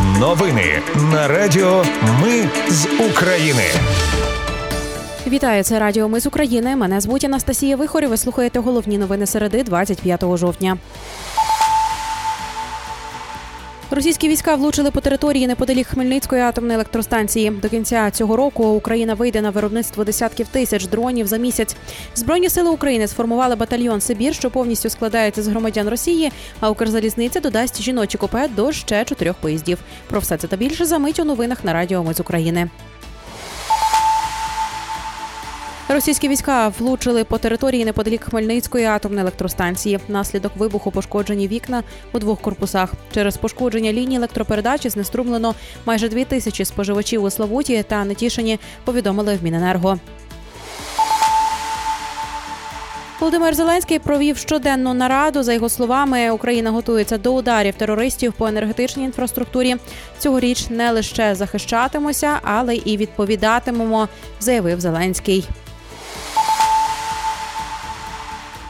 Новини на Радіо Ми з України. Вітаю, це Радіо Ми з України. Мене звуть Анастасія Вихорі. Ви слухаєте головні новини середи 25 жовтня. Російські війська влучили по території неподалік Хмельницької атомної електростанції. До кінця цього року Україна вийде на виробництво десятків тисяч дронів за місяць. Збройні сили України сформували батальйон Сибір, що повністю складається з громадян Росії. А Укрзалізниця додасть жіночі купе до ще чотирьох поїздів. Про все це та більше за мить у новинах на Радіо Ми з України. Російські війська влучили по території неподалік Хмельницької атомної електростанції. Внаслідок вибуху пошкоджені вікна у двох корпусах. Через пошкодження лінії електропередачі знеструмлено майже дві тисячі споживачів у Славуті та Нетішині. Повідомили в Міненерго. Володимир Зеленський провів щоденну нараду. За його словами, Україна готується до ударів терористів по енергетичній інфраструктурі. Цьогоріч не лише захищатимося, але і відповідатимемо, заявив Зеленський.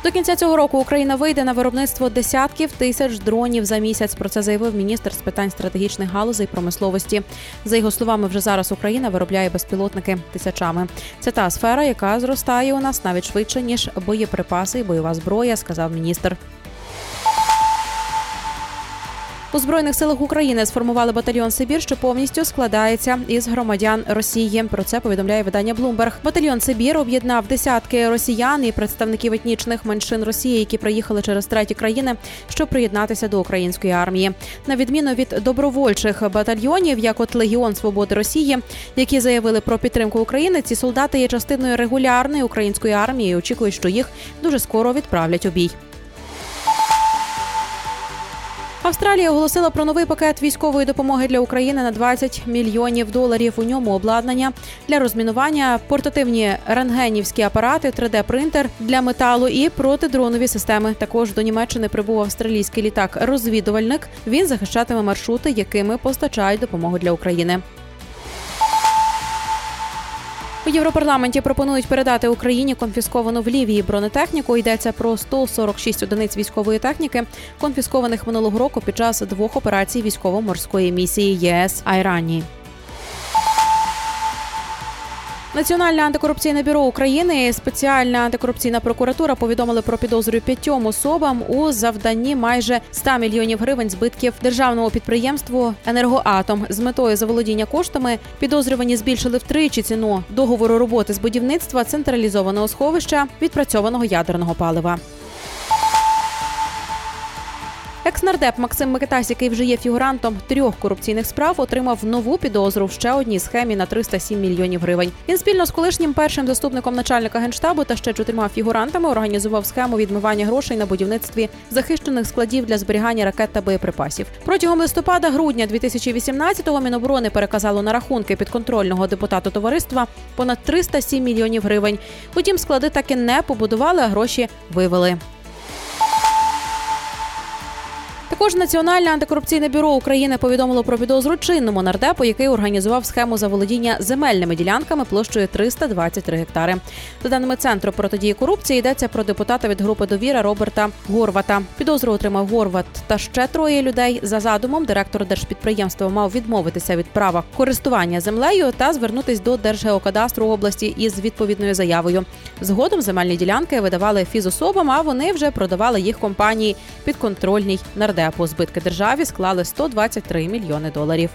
До кінця цього року Україна вийде на виробництво десятків тисяч дронів за місяць. Про це заявив міністр з питань стратегічних галузей промисловості. За його словами, вже зараз Україна виробляє безпілотники тисячами. Це та сфера, яка зростає у нас навіть швидше ніж боєприпаси і бойова зброя, сказав міністр. У збройних силах України сформували батальйон Сибір, що повністю складається із громадян Росії. Про це повідомляє видання Bloomberg. Батальйон Сибір об'єднав десятки росіян і представників етнічних меншин Росії, які приїхали через треті країни, щоб приєднатися до української армії. На відміну від добровольчих батальйонів, як от Легіон Свободи Росії, які заявили про підтримку України, ці солдати є частиною регулярної української армії. і Очікують, що їх дуже скоро відправлять у бій. Австралія оголосила про новий пакет військової допомоги для України на 20 мільйонів доларів. У ньому обладнання для розмінування, портативні рентгенівські апарати, 3D-принтер для металу і протидронові системи. Також до Німеччини прибув австралійський літак-розвідувальник. Він захищатиме маршрути, якими постачають допомогу для України. У Європарламенті пропонують передати Україні конфісковану в Лівії бронетехніку. Йдеться про 146 одиниць військової техніки, конфіскованих минулого року під час двох операцій військово-морської місії ЄС Айрані. Національне антикорупційне бюро України і спеціальна антикорупційна прокуратура повідомили про підозру п'ятьом особам у завданні майже 100 мільйонів гривень збитків державному підприємству Енергоатом з метою заволодіння коштами. Підозрювані збільшили втричі ціну договору роботи з будівництва централізованого сховища відпрацьованого ядерного палива. Екснардеп Максим Микитась, який вже є фігурантом трьох корупційних справ, отримав нову підозру в ще одній схемі на 307 мільйонів гривень. Він спільно з колишнім першим заступником начальника генштабу та ще чотирма фігурантами організував схему відмивання грошей на будівництві захищених складів для зберігання ракет та боєприпасів. Протягом листопада-грудня 2018-го Міноборони переказало на рахунки підконтрольного депутату товариства понад 307 мільйонів гривень. Утім, склади так і не побудували, а гроші вивели. Також Національне антикорупційне бюро України повідомило про підозру чинному нардепу, який організував схему заволодіння земельними ділянками площею 323 гектари. За даними центру протидії корупції, йдеться про депутата від групи довіра Роберта Горвата. Підозру отримав Горват та ще троє людей. За задумом директор держпідприємства мав відмовитися від права користування землею та звернутись до Держгеокадастру області із відповідною заявою. Згодом земельні ділянки видавали фізособам, а вони вже продавали їх компанії підконтрольній нардеп по збитки державі склали 123 мільйони доларів.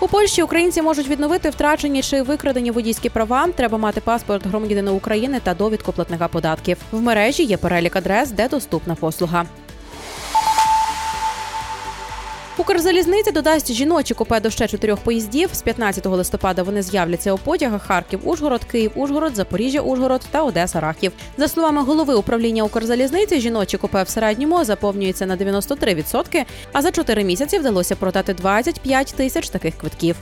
У Польщі українці можуть відновити втрачені чи викрадені водійські права. Треба мати паспорт громадянина України та довідку платника податків. В мережі є перелік адрес, де доступна послуга. Укрзалізниця додасть жіночі купе до ще чотирьох поїздів. З 15 листопада вони з'являться у потягах Харків, Ужгород, Київ, Ужгород, Запоріжжя, Ужгород та Одеса Рахів. За словами голови управління Укрзалізниці, жіночі купе в середньому заповнюється на 93%, а за 4 місяці вдалося продати 25 тисяч таких квитків.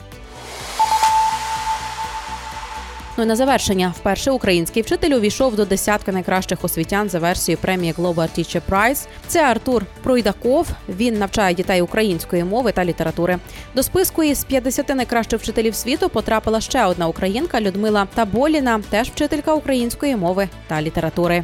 Ну і на завершення, вперше український вчитель увійшов до десятки найкращих освітян за версією премії Global Teacher Prize. Це Артур Пройдаков. Він навчає дітей української мови та літератури. До списку із 50 найкращих вчителів світу потрапила ще одна українка Людмила Таболіна, теж вчителька української мови та літератури.